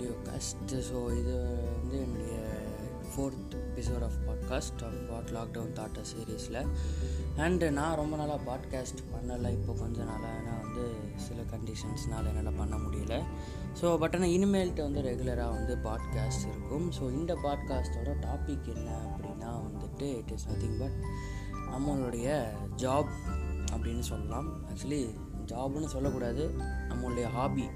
Podcast so இது வந்து என்னுடைய fourth episode of podcast of what lockdown taught சீரீஸில் அண்டு நான் ரொம்ப நாளாக பாட்காஸ்ட் பண்ணலை இப்போ கொஞ்ச நாளாக ஏன்னா வந்து சில கண்டிஷன்ஸ்னால் என்னால் பண்ண முடியல. ஸோ பட் ஆனால் இனிமேல்ட்டு வந்து ரெகுலராக வந்து பாட்காஸ்ட் இருக்கும். ஸோ இந்த பாட்காஸ்ட்டோட டாபிக் என்ன அப்படின்னா வந்துட்டு இட் இஸ் நத்திங் பட் நம்மளுடைய ஜாப் அப்படின்னு சொல்லலாம். ஆக்சுவலி ஜாப்னு சொல்லக்கூடாது நம்மளுடைய ஹாபி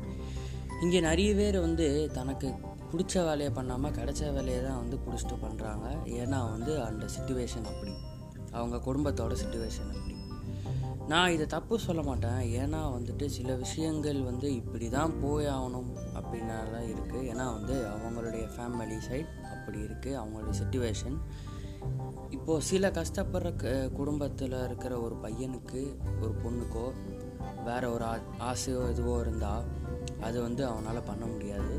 இங்கே நிறைய பேர் வந்து தனக்கு பிடிச்ச வேலையை பண்ணாமல் கிடைச்ச வேலையை தான் வந்து பிடிச்சிட்டு பண்ணுறாங்க ஏன்னா வந்து அந்த சுச்சுவேஷன் அப்படி. அவங்க குடும்பத்தோட சுச்சுவேஷன் அப்படி. நான் இதை தப்பு சொல்ல மாட்டேன். ஏன்னா வந்துட்டு சில விஷயங்கள் வந்து இப்படி தான் போய் ஆகணும் அப்படின்னால இருக்குது ஏன்னா வந்து அவங்களுடைய ஃபேமிலி சைட் அப்படி இருக்குது அவங்களுடைய சுச்சுவேஷன் இப்போது சில கஷ்டப்படுற க குடும்பத்தில் இருக்கிற ஒரு பையனுக்கு ஒரு பொண்ணுக்கோ வேற ஒரு ஆ ஆசையோ எதுவோ இருந்தால் அது வந்து அவனால் பண்ண முடியாது.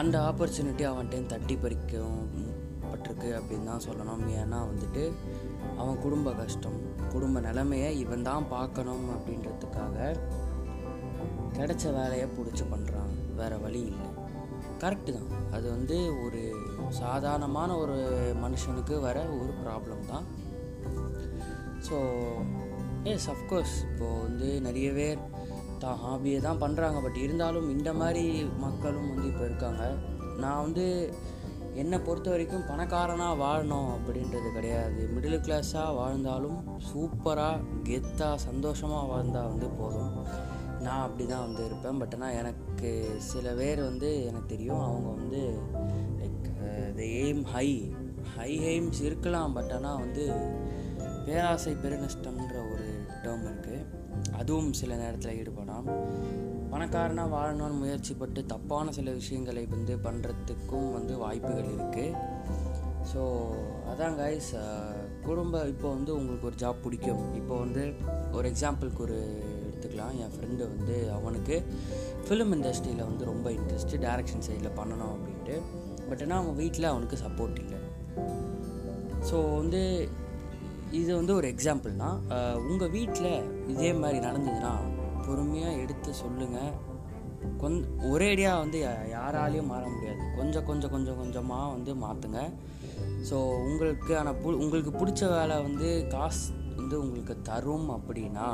அந்த ஆப்பர்ச்சுனிட்டி அவன்கிட்ட தட்டி பறிக்கவும் பட்டிருக்கு அப்படின்னு தான் சொல்லணும். ஏன்னா வந்துட்டு அவன் குடும்ப கஷ்டம். குடும்ப நிலைமையை இவன் தான் பார்க்கணும் அப்படின்றதுக்காக கிடைச்ச வேலையை பிடிச்சி பண்ணுறான் வேறு வழி இல்லை. கரெக்டு தான். அது வந்து ஒரு சாதாரணமான ஒரு மனுஷனுக்கு வர ஒரு ப்ராப்ளம் தான். ஸோ எஸ் அஃப்கோர்ஸ் இப்போது வந்து நிறைய பேர் தான் ஹாபியை தான் பண்ணுறாங்க பட் இருந்தாலும் இந்த மாதிரி மக்களும் வந்து இப்போ இருக்காங்க. நான் வந்து என்னை பொறுத்த வரைக்கும் பணக்காரனாக வாழணும் அப்படின்றது கிடையாது. மிடில் கிளாஸாக வாழ்ந்தாலும் சூப்பராக கெத்தாக சந்தோஷமாக வாழ்ந்தால் வந்து போதும். நான் அப்படி தான் வந்து இருப்பேன். பட் ஆனால் எனக்கு சில பேர் வந்து எனக்கு தெரியும். அவங்க வந்து like the aim high high aims இருக்கலாம். பட் ஆனால் வந்து பேராசை பெருநஷ்டம்ன்ற ஒரு டேர்ம் இருக்குது அதுவும் சில நேரத்தில் ஈடுபடாம் பணக்காரனாக வாழணும்னு முயற்சிப்பட்டு தப்பான சில விஷயங்களை வந்து பண்ணுறதுக்கும் வந்து வாய்ப்புகள் இருக்குது ஸோ அதான் கைஸ் குடும்ப இப்போ வந்து உங்களுக்கு ஒரு ஜாப் பிடிக்கும். இப்போ வந்து ஒரு எக்ஸாம்பிளுக்கு ஒரு எடுத்துக்கலாம். என் ஃப்ரெண்டு வந்து அவனுக்கு ஃபிலிம் இண்டஸ்ட்ரியில் வந்து ரொம்ப இன்ட்ரெஸ்ட்டு டேரக்ஷன் சைடில் பண்ணணும் அப்படின்ட்டு. பட் ஆனால் அவன் வீட்டில் அவனுக்கு சப்போர்ட் இல்லை. ஸோ வந்து இது வந்து ஒரு எக்ஸாம்பிள் தான் உங்கள் வீட்டில் இதே மாதிரி நடந்ததுன்னா பொறுமையாக எடுத்து சொல்லுங்கள் கொஞ் ஒரேடியாக வந்து யாராலையும் மாற முடியாது. கொஞ்சம் கொஞ்சம் கொஞ்சம் கொஞ்சமாக வந்து மாற்றுங்க ஸோ உங்களுக்கான பு உங்களுக்கு பிடிச்ச வேலை வந்து காசு வந்து உங்களுக்கு தரும் அப்படின்னா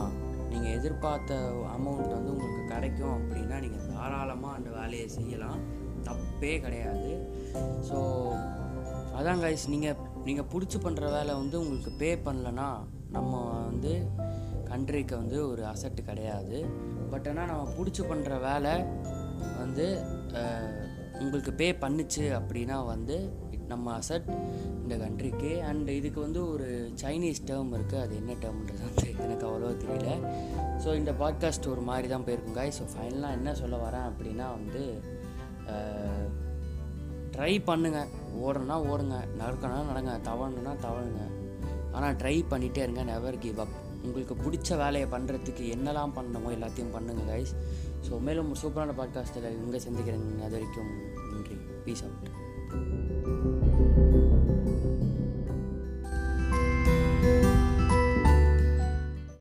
நீங்கள் எதிர்பார்த்த அமௌண்ட் வந்து உங்களுக்கு கிடைக்கும் அப்படின்னா நீங்கள் தாராளமாக அந்த வேலையை செய்யலாம். தப்பே கிடையாது. ஸோ அதான் கைஸ் நீங்கள் நீங்கள் பிடிச்சி பண்ணுற வேலை வந்து உங்களுக்கு பே பண்ணலன்னா நம்ம வந்து கண்ட்ரிக்கு வந்து ஒரு அசட்டு கிடையாது. பட் ஆனால் நம்ம பிடிச்சி பண்ணுற வேலை வந்து உங்களுக்கு பே பண்ணுச்சு அப்படின்னா வந்து நம்ம அசட் இந்த கண்ட்ரிக்கு அண்ட் இதுக்கு வந்து ஒரு சைனீஸ் டேர்ம் இருக்குது அது என்ன டேர்ம்ன்றது வந்து எனக்கு அவ்வளோ தெரியல. ஸோ இந்த பாட்காஸ்ட் ஒரு மாதிரி தான் போயிருக்குங்க ஸோ ஃபைனலாக என்ன சொல்ல வரேன் அப்படின்னா வந்து ட்ரை பண்ணுங்கள் ஓடணும்னா ஓடுங்க. நடக்கணும்னா நடங்க தவணுன்னா தவணுங்க ஆனால் ட்ரை பண்ணிகிட்டே இருங்க. நெவர் கிவ் அப் உங்களுக்கு பிடிச்ச வேலையை பண்ணுறதுக்கு என்னெல்லாம் பண்ணணுமோ எல்லாத்தையும் பண்ணுங்கள் கைஸ் ஸோ மேலும் சூப்பரான பாட்காஸ்ட்டில் இங்கே சந்திக்கிறேங்க அது வரைக்கும் நன்றி. Peace out